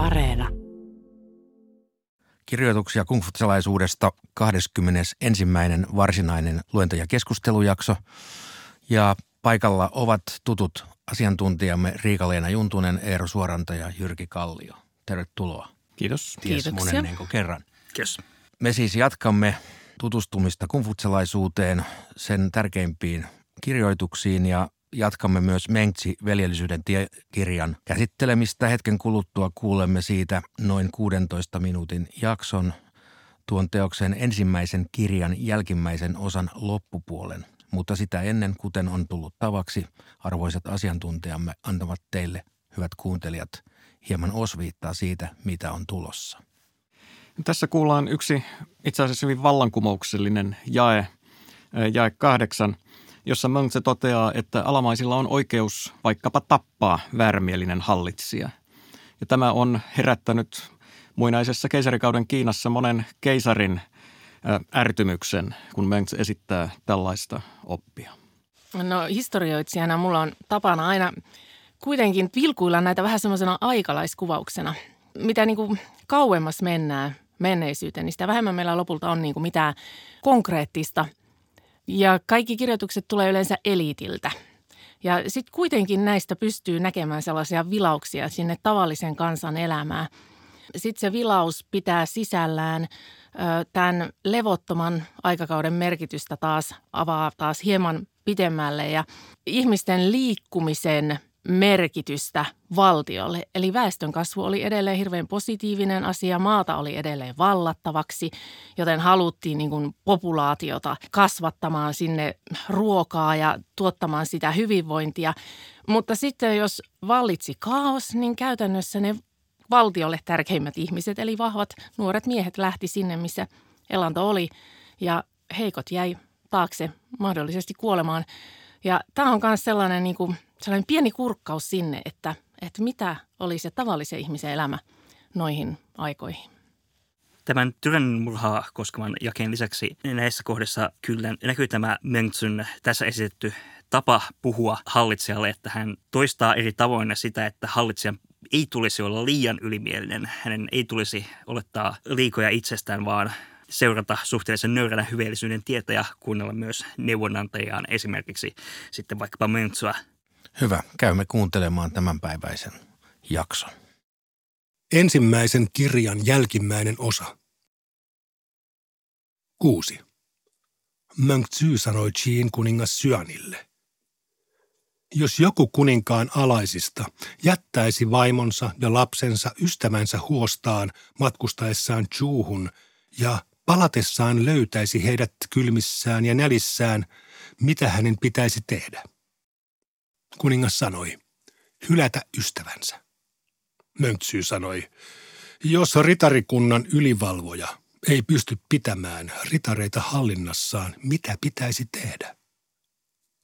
Areena. Kirjoituksia kungfutsalaisuudesta 21. varsinainen luento- ja keskustelujakso. Ja paikalla ovat tutut asiantuntijamme Riika-Leena Juntunen, Eero Suoranta ja Jyrki Kallio. Tervetuloa. Kiitos. Ties Kiitoksia. monen niin kerran. Kiitos. Me siis jatkamme tutustumista kungfutsalaisuuteen, sen tärkeimpiin kirjoituksiin ja jatkamme myös Mengtsi veljellisyyden tiekirjan käsittelemistä. Hetken kuluttua kuulemme siitä noin 16 minuutin jakson tuon teoksen ensimmäisen kirjan jälkimmäisen osan loppupuolen. Mutta sitä ennen, kuten on tullut tavaksi, arvoisat asiantuntijamme antavat teille, hyvät kuuntelijat, hieman osviittaa siitä, mitä on tulossa. Tässä kuullaan yksi itse asiassa hyvin vallankumouksellinen jae, jae kahdeksan, jossa Mönkse toteaa, että alamaisilla on oikeus vaikkapa tappaa väärämielinen hallitsija. Ja tämä on herättänyt muinaisessa keisarikauden Kiinassa monen keisarin ärtymyksen, kun Mönks esittää tällaista oppia. No historioitsijana mulla on tapana aina kuitenkin vilkuilla näitä vähän semmoisena aikalaiskuvauksena. Mitä niin kuin kauemmas mennään menneisyyteen, niin sitä vähemmän meillä lopulta on niin kuin mitään konkreettista. Ja kaikki kirjoitukset tulee yleensä eliitiltä. Ja sitten kuitenkin näistä pystyy näkemään sellaisia vilauksia sinne tavallisen kansan elämään. Sitten se vilaus pitää sisällään tämän levottoman aikakauden merkitystä taas avaa taas hieman pidemmälle ja ihmisten liikkumisen merkitystä valtiolle. Eli väestön kasvu oli edelleen hirveän positiivinen asia, maata oli edelleen vallattavaksi, joten haluttiin niin kuin populaatiota kasvattamaan sinne ruokaa ja tuottamaan sitä hyvinvointia. Mutta sitten jos vallitsi kaos, niin käytännössä ne valtiolle tärkeimmät ihmiset, eli vahvat nuoret miehet lähti sinne, missä elanto oli ja heikot jäi taakse mahdollisesti kuolemaan. Ja tämä on myös sellainen, niin kuin, sellainen pieni kurkkaus sinne, että, että mitä oli se tavallisen ihmisen elämä noihin aikoihin. Tämän tyrannimurhaa koskevan jakeen lisäksi näissä kohdissa kyllä näkyy tämä Mengtsyn tässä esitetty tapa puhua hallitsijalle, että hän toistaa eri tavoin sitä, että hallitsijan ei tulisi olla liian ylimielinen. Hänen ei tulisi olettaa liikoja itsestään, vaan seurata suhteellisen nöyränä hyveellisyyden tietä ja kuunnella myös neuvonantajiaan esimerkiksi sitten vaikkapa Möntsua. Hyvä, käymme kuuntelemaan tämänpäiväisen jakson. Ensimmäisen kirjan jälkimmäinen osa. 6. Mönksy sanoi Chiin kuningas Syanille. Jos joku kuninkaan alaisista jättäisi vaimonsa ja lapsensa ystävänsä huostaan matkustaessaan Chuuhun ja palatessaan löytäisi heidät kylmissään ja nälissään, mitä hänen pitäisi tehdä. Kuningas sanoi, hylätä ystävänsä. Mönksy sanoi, jos ritarikunnan ylivalvoja ei pysty pitämään ritareita hallinnassaan, mitä pitäisi tehdä?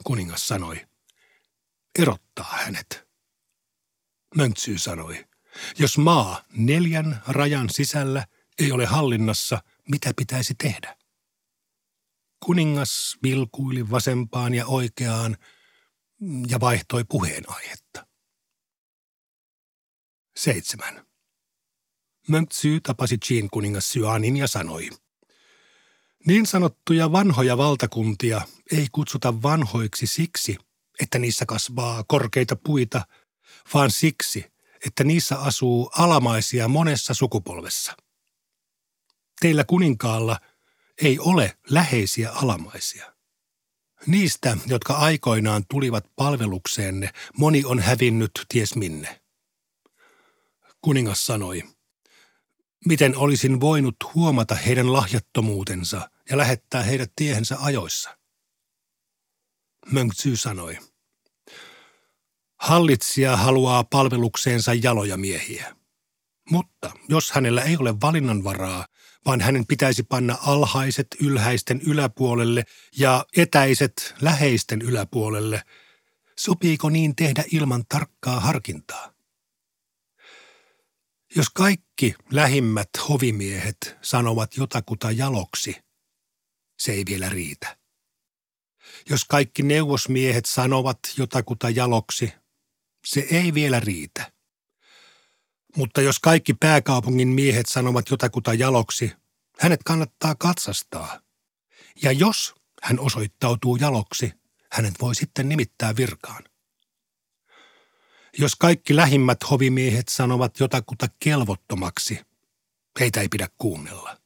Kuningas sanoi, erottaa hänet. Mönksy sanoi, jos maa neljän rajan sisällä ei ole hallinnassa, mitä pitäisi tehdä? Kuningas vilkuili vasempaan ja oikeaan ja vaihtoi puheenaihetta. Seitsemän. Mönksy tapasi Chin kuningas Syanin ja sanoi, niin sanottuja vanhoja valtakuntia ei kutsuta vanhoiksi siksi, että niissä kasvaa korkeita puita, vaan siksi, että niissä asuu alamaisia monessa sukupolvessa. Teillä kuninkaalla ei ole läheisiä alamaisia. Niistä, jotka aikoinaan tulivat palvelukseenne, moni on hävinnyt ties minne. Kuningas sanoi, miten olisin voinut huomata heidän lahjattomuutensa ja lähettää heidät tiehensä ajoissa. Mönksy sanoi, hallitsija haluaa palvelukseensa jaloja miehiä. Mutta jos hänellä ei ole valinnanvaraa, vaan hänen pitäisi panna alhaiset ylhäisten yläpuolelle ja etäiset läheisten yläpuolelle, sopiiko niin tehdä ilman tarkkaa harkintaa? Jos kaikki lähimmät hovimiehet sanovat jotakuta jaloksi, se ei vielä riitä. Jos kaikki neuvosmiehet sanovat jotakuta jaloksi, se ei vielä riitä. Mutta jos kaikki pääkaupungin miehet sanovat jotakuta jaloksi, hänet kannattaa katsastaa. Ja jos hän osoittautuu jaloksi, hänet voi sitten nimittää virkaan. Jos kaikki lähimmät hovimiehet sanovat jotakuta kelvottomaksi, heitä ei pidä kuunnella.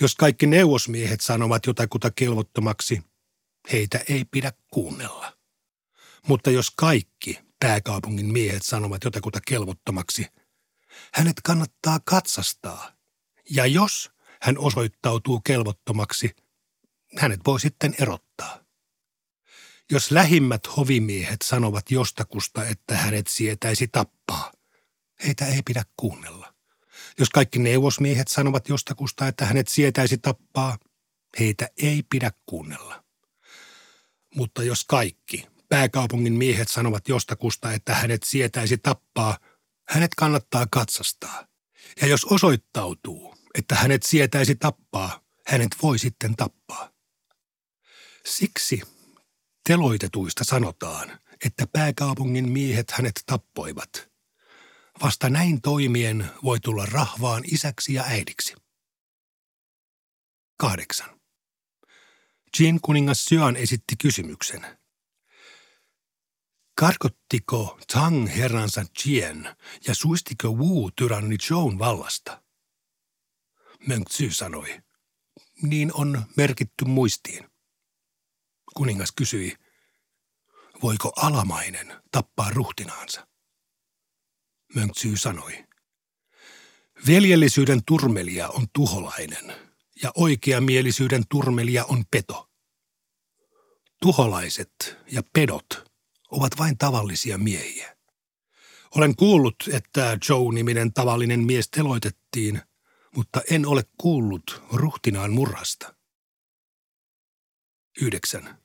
Jos kaikki neuvosmiehet sanovat jotakuta kelvottomaksi, heitä ei pidä kuunnella. Mutta jos kaikki pääkaupungin miehet sanovat jotakuta kelvottomaksi, hänet kannattaa katsastaa. Ja jos hän osoittautuu kelvottomaksi, hänet voi sitten erottaa. Jos lähimmät hovimiehet sanovat jostakusta, että hänet sietäisi tappaa, heitä ei pidä kuunnella. Jos kaikki neuvosmiehet sanovat jostakusta, että hänet sietäisi tappaa, heitä ei pidä kuunnella. Mutta jos kaikki pääkaupungin miehet sanovat jostakusta, että hänet sietäisi tappaa, hänet kannattaa katsastaa. Ja jos osoittautuu, että hänet sietäisi tappaa, hänet voi sitten tappaa. Siksi teloitetuista sanotaan, että pääkaupungin miehet hänet tappoivat. Vasta näin toimien voi tulla rahvaan isäksi ja äidiksi. 8. Jin kuningas Syan esitti kysymyksen. Karkottiko Tang herransa Jien ja suistiko Wu tyranni Zhou vallasta? Mönksy sanoi. Niin on merkitty muistiin. Kuningas kysyi, voiko alamainen tappaa ruhtinaansa? Mönksy sanoi, veljellisyyden turmelija on tuholainen ja oikeamielisyyden turmelija on peto. Tuholaiset ja pedot ovat vain tavallisia miehiä. Olen kuullut, että Joe-niminen tavallinen mies teloitettiin, mutta en ole kuullut ruhtinaan murhasta. 9.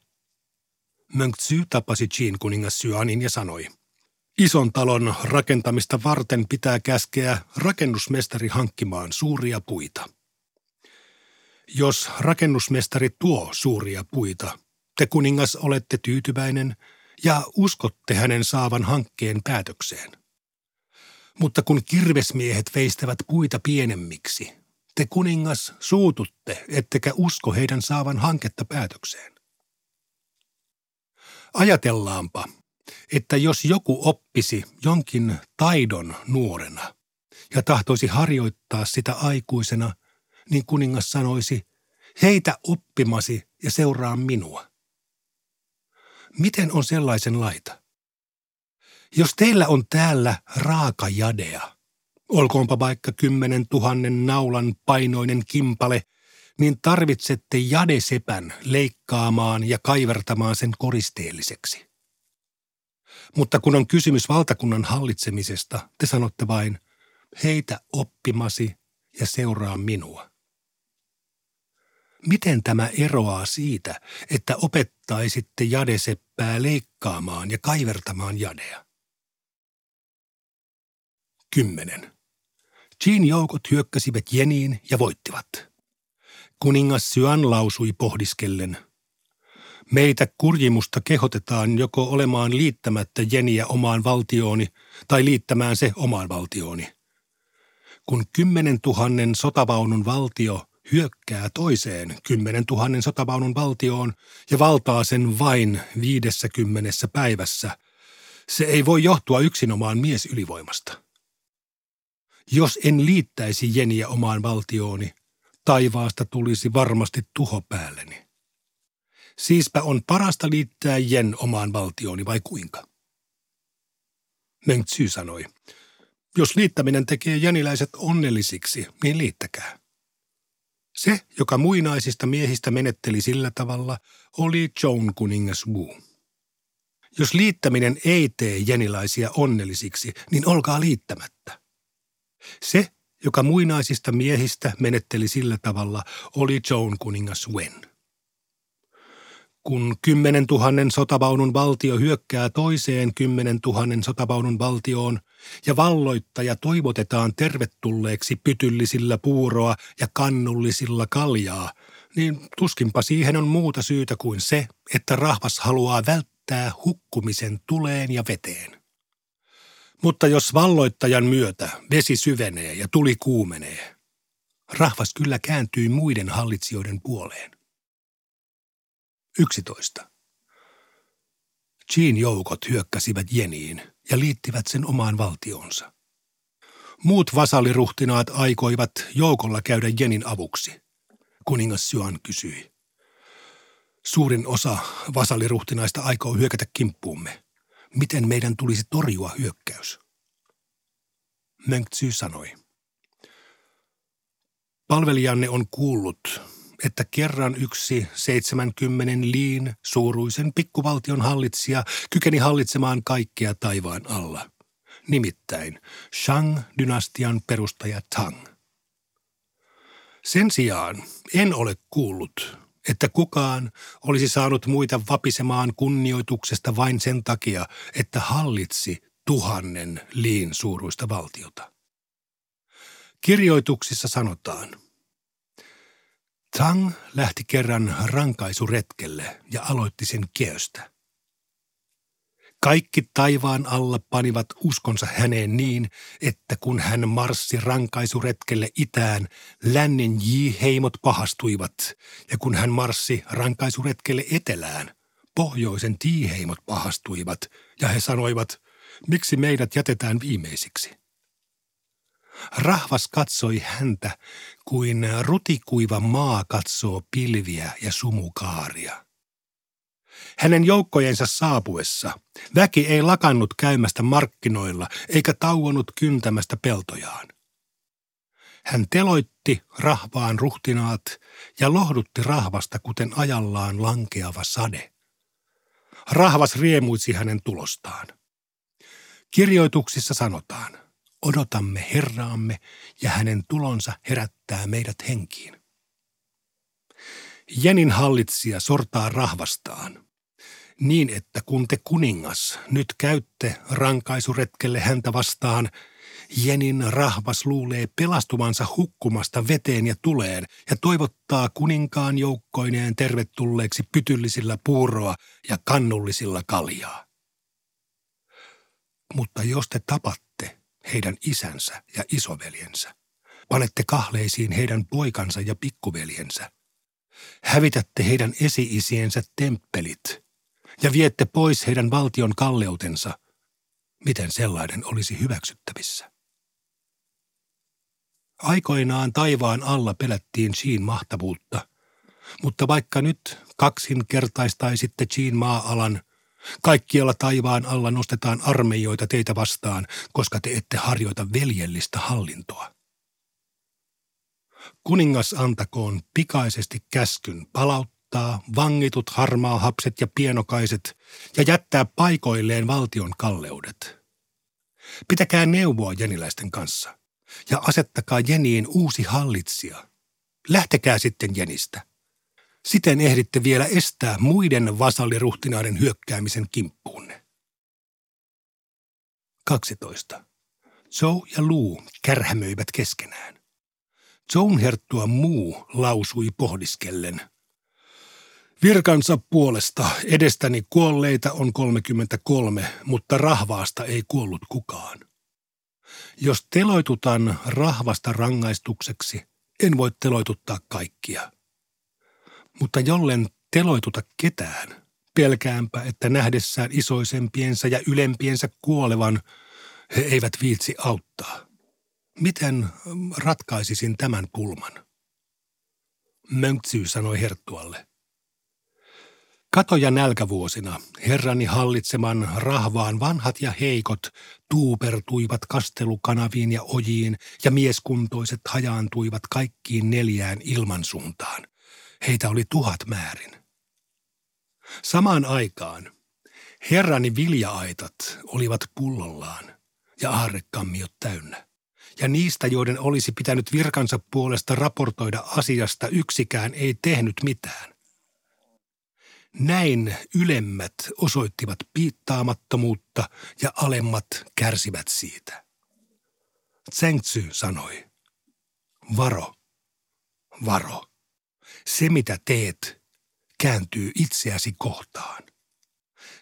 Mönksy tapasi Chin kuningas Syanin ja sanoi, Ison talon rakentamista varten pitää käskeä rakennusmestari hankkimaan suuria puita. Jos rakennusmestari tuo suuria puita, te kuningas olette tyytyväinen ja uskotte hänen saavan hankkeen päätökseen. Mutta kun kirvesmiehet veistävät puita pienemmiksi, te kuningas suututte, ettekä usko heidän saavan hanketta päätökseen. Ajatellaanpa, että jos joku oppisi jonkin taidon nuorena ja tahtoisi harjoittaa sitä aikuisena, niin kuningas sanoisi, heitä oppimasi ja seuraa minua. Miten on sellaisen laita? Jos teillä on täällä raaka jadea, olkoonpa vaikka kymmenen tuhannen naulan painoinen kimpale, niin tarvitsette jadesepän leikkaamaan ja kaivertamaan sen koristeelliseksi. Mutta kun on kysymys valtakunnan hallitsemisesta, te sanotte vain, heitä oppimasi ja seuraa minua. Miten tämä eroaa siitä, että opettaisitte jadeseppää leikkaamaan ja kaivertamaan jadea? 10. Jean joukot hyökkäsivät Jeniin ja voittivat. Kuningas Syan lausui pohdiskellen. Meitä kurjimusta kehotetaan joko olemaan liittämättä Jeniä omaan valtiooni tai liittämään se omaan valtiooni. Kun kymmenen tuhannen sotavaunun valtio hyökkää toiseen kymmenen tuhannen sotavaunun valtioon ja valtaa sen vain viidessä kymmenessä päivässä, se ei voi johtua yksinomaan miesylivoimasta. Jos en liittäisi Jeniä omaan valtiooni, taivaasta tulisi varmasti tuho päälleni. Siispä on parasta liittää Jen omaan valtiooni vai kuinka? Mengtsy sanoi, jos liittäminen tekee jeniläiset onnellisiksi, niin liittäkää. Se, joka muinaisista miehistä menetteli sillä tavalla, oli Joan kuningas Wu. Jos liittäminen ei tee jenilaisia onnellisiksi, niin olkaa liittämättä. Se, joka muinaisista miehistä menetteli sillä tavalla, oli Joan kuningas Wen. Kun kymmenen tuhannen sotavaunun valtio hyökkää toiseen kymmenen tuhannen sotavaunun valtioon ja valloittaja toivotetaan tervetulleeksi pytyllisillä puuroa ja kannullisilla kaljaa, niin tuskinpa siihen on muuta syytä kuin se, että rahvas haluaa välttää hukkumisen tuleen ja veteen. Mutta jos valloittajan myötä vesi syvenee ja tuli kuumenee, rahvas kyllä kääntyi muiden hallitsijoiden puoleen. 11. Jean joukot hyökkäsivät Jeniin ja liittivät sen omaan valtionsa. Muut vasaliruhtinaat aikoivat joukolla käydä Jenin avuksi. Kuningas Syan kysyi. Suurin osa vasaliruhtinaista aikoo hyökätä kimppuumme. Miten meidän tulisi torjua hyökkäys? Mengtsy sanoi. Palvelijanne on kuullut, että kerran yksi 70 liin suuruisen pikkuvaltion hallitsija kykeni hallitsemaan kaikkea taivaan alla. Nimittäin Shang-dynastian perustaja Tang. Sen sijaan en ole kuullut, että kukaan olisi saanut muita vapisemaan kunnioituksesta vain sen takia, että hallitsi tuhannen liin suuruista valtiota. Kirjoituksissa sanotaan – Tang lähti kerran rankaisuretkelle ja aloitti sen keöstä. Kaikki taivaan alla panivat uskonsa häneen niin, että kun hän marssi rankaisuretkelle itään, lännen J-heimot pahastuivat, ja kun hän marssi rankaisuretkelle etelään, pohjoisen T-heimot pahastuivat, ja he sanoivat, miksi meidät jätetään viimeisiksi. Rahvas katsoi häntä kuin rutikuiva maa katsoo pilviä ja sumukaaria. Hänen joukkojensa saapuessa väki ei lakannut käymästä markkinoilla eikä tauonnut kyntämästä peltojaan. Hän teloitti rahvaan ruhtinaat ja lohdutti rahvasta kuten ajallaan lankeava sade. Rahvas riemuitsi hänen tulostaan. Kirjoituksissa sanotaan, Odotamme Herraamme ja hänen tulonsa herättää meidät henkiin. Jänin hallitsija sortaa rahvastaan, niin että kun te kuningas nyt käytte rankaisuretkelle häntä vastaan, Jenin rahvas luulee pelastuvansa hukkumasta veteen ja tuleen ja toivottaa kuninkaan joukkoineen tervetulleeksi pytyllisillä puuroa ja kannullisilla kaljaa. Mutta jos te tapatte heidän isänsä ja isoveljensä. Panette kahleisiin heidän poikansa ja pikkuveljensä. Hävitätte heidän esi-isiensä temppelit ja viette pois heidän valtion kalleutensa. Miten sellainen olisi hyväksyttävissä? Aikoinaan taivaan alla pelättiin Siin mahtavuutta, mutta vaikka nyt kaksinkertaistaisitte Siin maa-alan – Kaikkialla taivaan alla nostetaan armeijoita teitä vastaan, koska te ette harjoita veljellistä hallintoa. Kuningas antakoon pikaisesti käskyn palauttaa vangitut harmaahapset ja pienokaiset ja jättää paikoilleen valtion kalleudet. Pitäkää neuvoa jeniläisten kanssa ja asettakaa jeniin uusi hallitsija. Lähtekää sitten jenistä. Siten ehditte vielä estää muiden vasalliruhtinaiden hyökkäämisen kimppuunne. 12. Zhou ja Lu kärhämöivät keskenään. Zhoun herttua muu lausui pohdiskellen. Virkansa puolesta edestäni kuolleita on 33, mutta rahvaasta ei kuollut kukaan. Jos teloitutan rahvasta rangaistukseksi, en voi teloituttaa kaikkia – mutta jollen teloituta ketään, pelkäänpä, että nähdessään isoisempiensa ja ylempiensä kuolevan, he eivät viitsi auttaa. Miten ratkaisisin tämän pulman? Mönksy sanoi Herttualle. Kato- ja nälkävuosina herrani hallitseman rahvaan vanhat ja heikot tuupertuivat kastelukanaviin ja ojiin ja mieskuntoiset hajaantuivat kaikkiin neljään ilmansuuntaan. Heitä oli tuhat määrin. Samaan aikaan herrani viljaaitat olivat pullollaan ja aarrekammiot täynnä. Ja niistä, joiden olisi pitänyt virkansa puolesta raportoida asiasta, yksikään ei tehnyt mitään. Näin ylemmät osoittivat piittaamattomuutta ja alemmat kärsivät siitä. Tsengtsy sanoi, varo, varo. Se, mitä teet, kääntyy itseäsi kohtaan.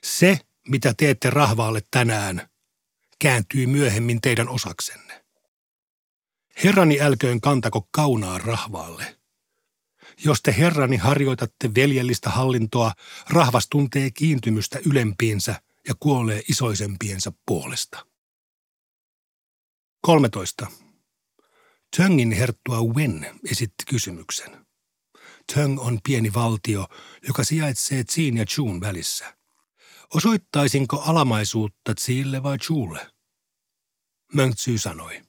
Se, mitä teette rahvaalle tänään, kääntyy myöhemmin teidän osaksenne. Herrani älköön kantako kaunaa rahvaalle. Jos te herrani harjoitatte veljellistä hallintoa, rahvas tuntee kiintymystä ylempiinsä ja kuolee isoisempiensa puolesta. 13. Töngin herttua Wen esitti kysymyksen. Töng on pieni valtio, joka sijaitsee Tsiin ja Chuun välissä. Osoittaisinko alamaisuutta Tsiille vai Chuulle? Möntsy sanoi.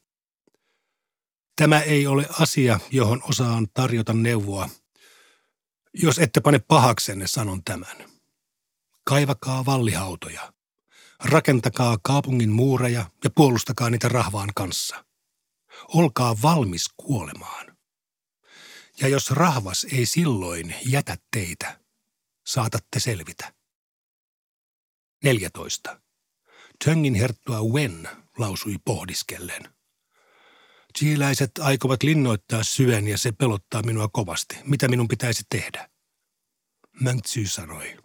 Tämä ei ole asia, johon osaan tarjota neuvoa. Jos ette pane pahaksenne, sanon tämän. Kaivakaa vallihautoja. Rakentakaa kaupungin muureja ja puolustakaa niitä rahvaan kanssa. Olkaa valmis kuolemaan. Ja jos rahvas ei silloin jätä teitä, saatatte selvitä. 14. Töngin herttua Wen lausui pohdiskellen. Chiiläiset aikovat linnoittaa syön ja se pelottaa minua kovasti. Mitä minun pitäisi tehdä? Mönksy sanoi.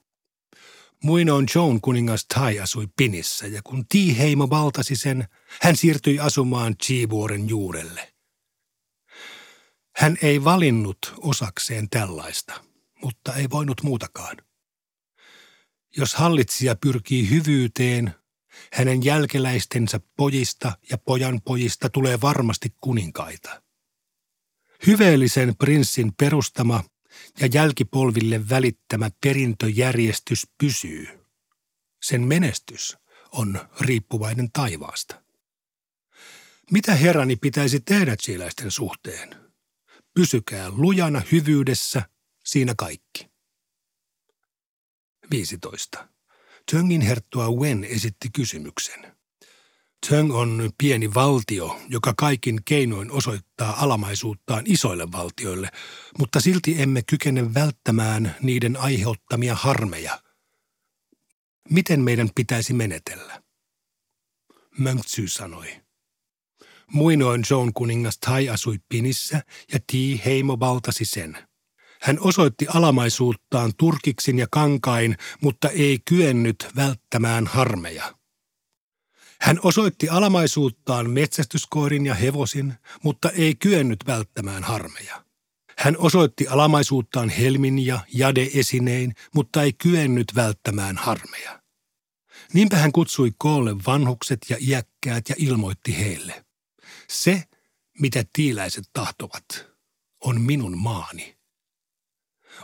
Muinoin Joan kuningas Tai asui Pinissä ja kun Ti-heimo valtasi sen, hän siirtyi asumaan Chivuoren juurelle. Hän ei valinnut osakseen tällaista, mutta ei voinut muutakaan. Jos hallitsija pyrkii hyvyyteen, hänen jälkeläistensä pojista ja pojan pojista tulee varmasti kuninkaita. Hyveellisen prinssin perustama ja jälkipolville välittämä perintöjärjestys pysyy. Sen menestys on riippuvainen taivaasta. Mitä herrani pitäisi tehdä chiläisten suhteen? Pysykää lujana hyvyydessä, siinä kaikki. 15. Töngin herttua Wen esitti kysymyksen. Töng on pieni valtio, joka kaikin keinoin osoittaa alamaisuuttaan isoille valtioille, mutta silti emme kykene välttämään niiden aiheuttamia harmeja. Miten meidän pitäisi menetellä? Mönksy sanoi. Muinoin Joan kuningas Tai asui Pinissä ja Ti heimo valtasi sen – hän osoitti alamaisuuttaan turkiksin ja kankain, mutta ei kyennyt välttämään harmeja. Hän osoitti alamaisuuttaan metsästyskoirin ja hevosin, mutta ei kyennyt välttämään harmeja. Hän osoitti alamaisuuttaan helmin ja jade-esinein, mutta ei kyennyt välttämään harmeja. Niinpä hän kutsui koolle vanhukset ja iäkkäät ja ilmoitti heille. Se, mitä tiiläiset tahtovat, on minun maani.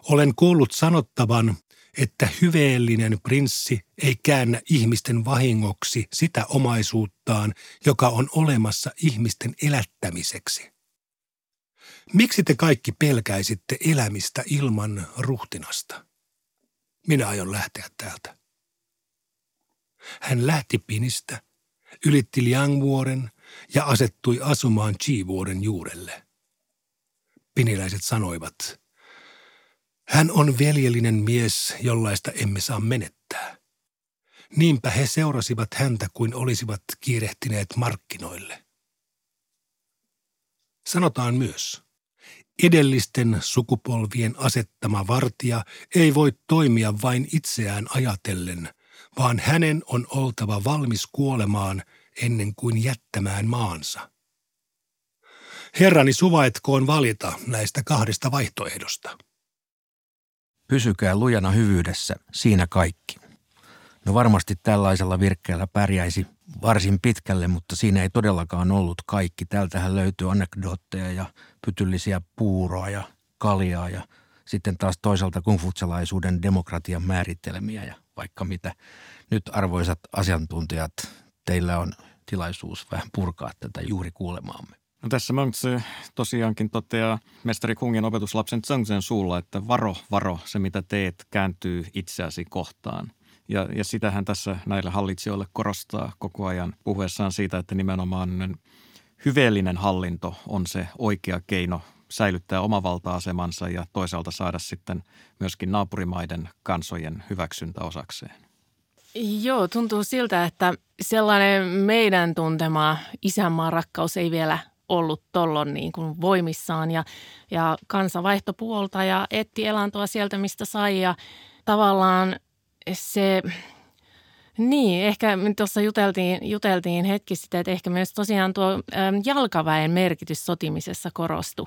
Olen kuullut sanottavan, että hyveellinen prinssi ei käännä ihmisten vahingoksi sitä omaisuuttaan, joka on olemassa ihmisten elättämiseksi. Miksi te kaikki pelkäisitte elämistä ilman ruhtinasta? Minä aion lähteä täältä. Hän lähti Pinistä, ylitti Liangvuoren ja asettui asumaan Chi-vuoren juurelle. Piniläiset sanoivat – hän on veljellinen mies, jollaista emme saa menettää. Niinpä he seurasivat häntä kuin olisivat kiirehtineet markkinoille. Sanotaan myös, edellisten sukupolvien asettama vartija ei voi toimia vain itseään ajatellen, vaan hänen on oltava valmis kuolemaan ennen kuin jättämään maansa. Herrani suvaitkoon valita näistä kahdesta vaihtoehdosta. Pysykää lujana hyvyydessä, siinä kaikki. No varmasti tällaisella virkkeellä pärjäisi varsin pitkälle, mutta siinä ei todellakaan ollut kaikki. Täältähän löytyy anekdootteja ja pytyllisiä puuroa ja kaljaa ja sitten taas toisaalta kungfutsalaisuuden demokratian määrittelemiä ja vaikka mitä. Nyt arvoisat asiantuntijat, teillä on tilaisuus vähän purkaa tätä juuri kuulemaamme. No tässä Mönkse tosiaankin toteaa mestari Kungin opetuslapsen Zhengzhen suulla, että varo, varo, se mitä teet kääntyy itseäsi kohtaan. Ja, ja sitähän tässä näille hallitsijoille korostaa koko ajan puhuessaan siitä, että nimenomaan hyveellinen hallinto on se oikea keino säilyttää omavalta-asemansa ja toisaalta saada sitten myöskin naapurimaiden kansojen hyväksyntä osakseen. Joo, tuntuu siltä, että sellainen meidän tuntema isänmaan rakkaus ei vielä ollut tollon niin kuin voimissaan. Ja, ja kansa vaihtoi puolta ja etti elantoa sieltä, mistä sai. Ja tavallaan se Niin, ehkä tuossa juteltiin, juteltiin hetki sitten, että ehkä myös tosiaan tuo jalkaväen merkitys sotimisessa korostui.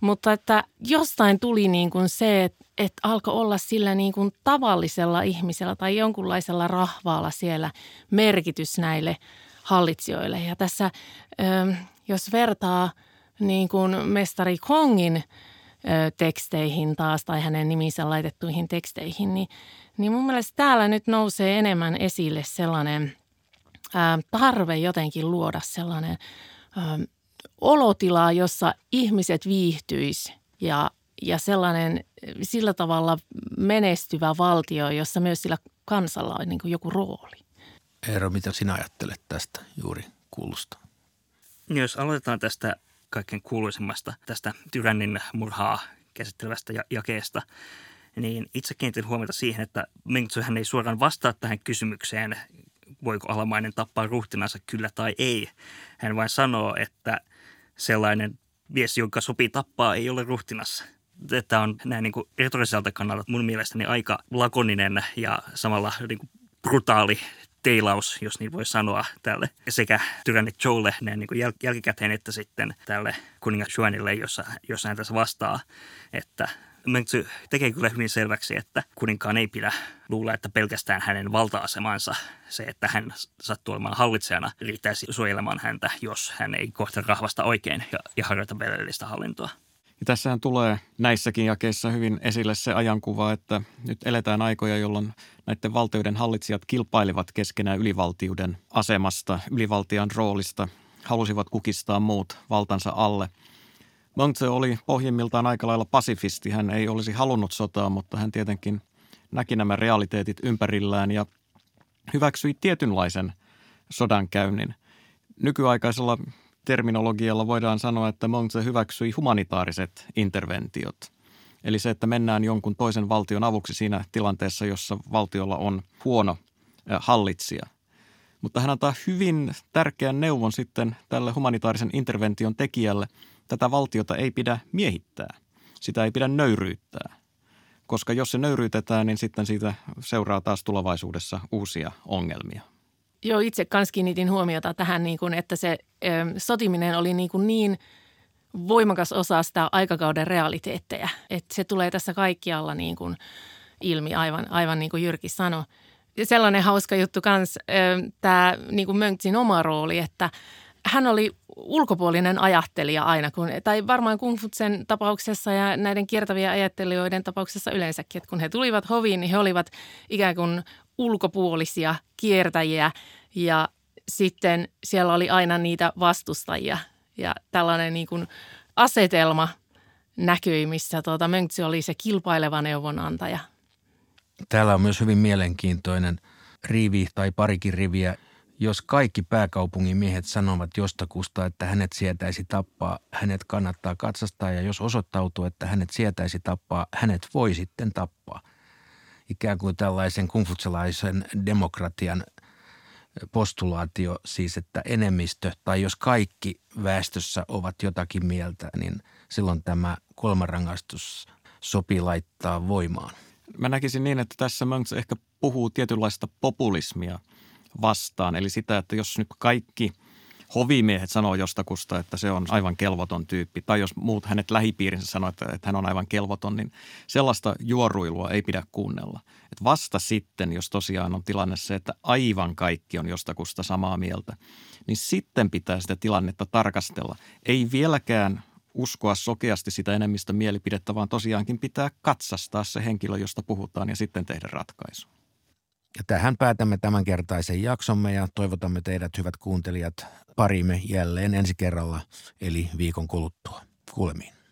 Mutta että jostain tuli niin kuin se, että, että alkoi olla sillä niin kuin tavallisella ihmisellä tai jonkunlaisella rahvaalla siellä merkitys näille hallitsijoille. Ja tässä, jos vertaa niin kuin mestari Kongin – teksteihin taas tai hänen niminsä laitettuihin teksteihin, niin, niin mun mielestä täällä nyt nousee enemmän esille sellainen ää, tarve jotenkin luoda sellainen ää, olotila, jossa ihmiset viihtyis ja, ja sellainen sillä tavalla menestyvä valtio, jossa myös sillä kansalla on niin kuin joku rooli. Eero, mitä sinä ajattelet tästä juuri kuulusta? Jos aloitetaan tästä kaikkein kuuluisimmasta tästä Tyrannin murhaa käsittelevästä jakeesta, niin itse kiinnitin huomiota siihen, että Mengtsu hän ei suoraan vastaa tähän kysymykseen, voiko alamainen tappaa ruhtinansa kyllä tai ei. Hän vain sanoo, että sellainen mies, jonka sopii tappaa, ei ole ruhtinassa. Tämä on näin niin kuin retoriselta kannalta mun mielestäni aika lakoninen ja samalla niin kuin brutaali teilaus, jos niin voi sanoa, tälle sekä tyranni Joelle näin niin kuin jäl- jälkikäteen, että sitten tälle kuningas Xuanille, jossa, jossa hän tässä vastaa, että Mengtsy tekee kyllä hyvin selväksi, että kuninkaan ei pidä luulla, että pelkästään hänen valta-asemansa, se, että hän sattuu olemaan hallitsijana, riittäisi suojelemaan häntä, jos hän ei kohta rahvasta oikein ja, ja harjoita velellistä hallintoa. Ja tässähän tulee näissäkin jakeissa hyvin esille se ajankuva, että nyt eletään aikoja, jolloin näiden valtioiden hallitsijat kilpailivat keskenään ylivaltiuden asemasta, ylivaltian roolista, halusivat kukistaa muut valtansa alle. Mengtse oli pohjimmiltaan aika lailla pasifisti. Hän ei olisi halunnut sotaa, mutta hän tietenkin näki nämä realiteetit ympärillään ja hyväksyi tietynlaisen sodankäynnin. Nykyaikaisella terminologialla voidaan sanoa, että Mengtse hyväksyi humanitaariset interventiot. Eli se, että mennään jonkun toisen valtion avuksi siinä tilanteessa, jossa valtiolla on huono hallitsija. Mutta hän antaa hyvin tärkeän neuvon sitten tälle humanitaarisen intervention tekijälle. Tätä valtiota ei pidä miehittää. Sitä ei pidä nöyryyttää. Koska jos se nöyryytetään, niin sitten siitä seuraa taas tulevaisuudessa uusia ongelmia. Joo, itse kanssa kiinnitin huomiota tähän, niin kuin, että se ö, sotiminen oli niin, kuin niin voimakas osa sitä aikakauden realiteetteja. Että se tulee tässä kaikkialla niin kuin ilmi, aivan, aivan niin kuin Jyrki sanoi. Sellainen hauska juttu myös tämä niin kuin Möntsin oma rooli, että hän oli ulkopuolinen ajattelija aina, kun, tai varmaan Kung Futsen tapauksessa ja näiden kiertävien ajattelijoiden tapauksessa yleensäkin, että kun he tulivat hoviin, niin he olivat ikään kuin ulkopuolisia kiertäjiä ja sitten siellä oli aina niitä vastustajia ja tällainen niin kuin asetelma näkyi, missä tuota Mönksy oli se kilpaileva neuvonantaja. Täällä on myös hyvin mielenkiintoinen rivi tai parikin riviä. Jos kaikki pääkaupungin miehet sanovat jostakusta, että hänet sietäisi tappaa, hänet kannattaa katsastaa ja jos osoittautuu, että hänet sietäisi tappaa, hänet voi sitten tappaa – ikään kuin tällaisen kungfutselaisen demokratian postulaatio, siis että enemmistö tai jos kaikki väestössä ovat jotakin mieltä, niin silloin tämä kolmarangaistus sopii laittaa voimaan. Mä näkisin niin, että tässä Mönks ehkä puhuu tietynlaista populismia vastaan. Eli sitä, että jos nyt kaikki – hovimiehet sanoo jostakusta, että se on aivan kelvoton tyyppi, tai jos muut hänet lähipiirinsä sanoo, että, että hän on aivan kelvoton, niin sellaista juoruilua ei pidä kuunnella. Et vasta sitten, jos tosiaan on tilanne se, että aivan kaikki on jostakusta samaa mieltä, niin sitten pitää sitä tilannetta tarkastella. Ei vieläkään uskoa sokeasti sitä enemmistä mielipidettä, vaan tosiaankin pitää katsastaa se henkilö, josta puhutaan ja sitten tehdä ratkaisu. Ja tähän päätämme tämänkertaisen jaksomme ja toivotamme teidät hyvät kuuntelijat parimme jälleen ensi kerralla, eli viikon kuluttua. Kuulemiin.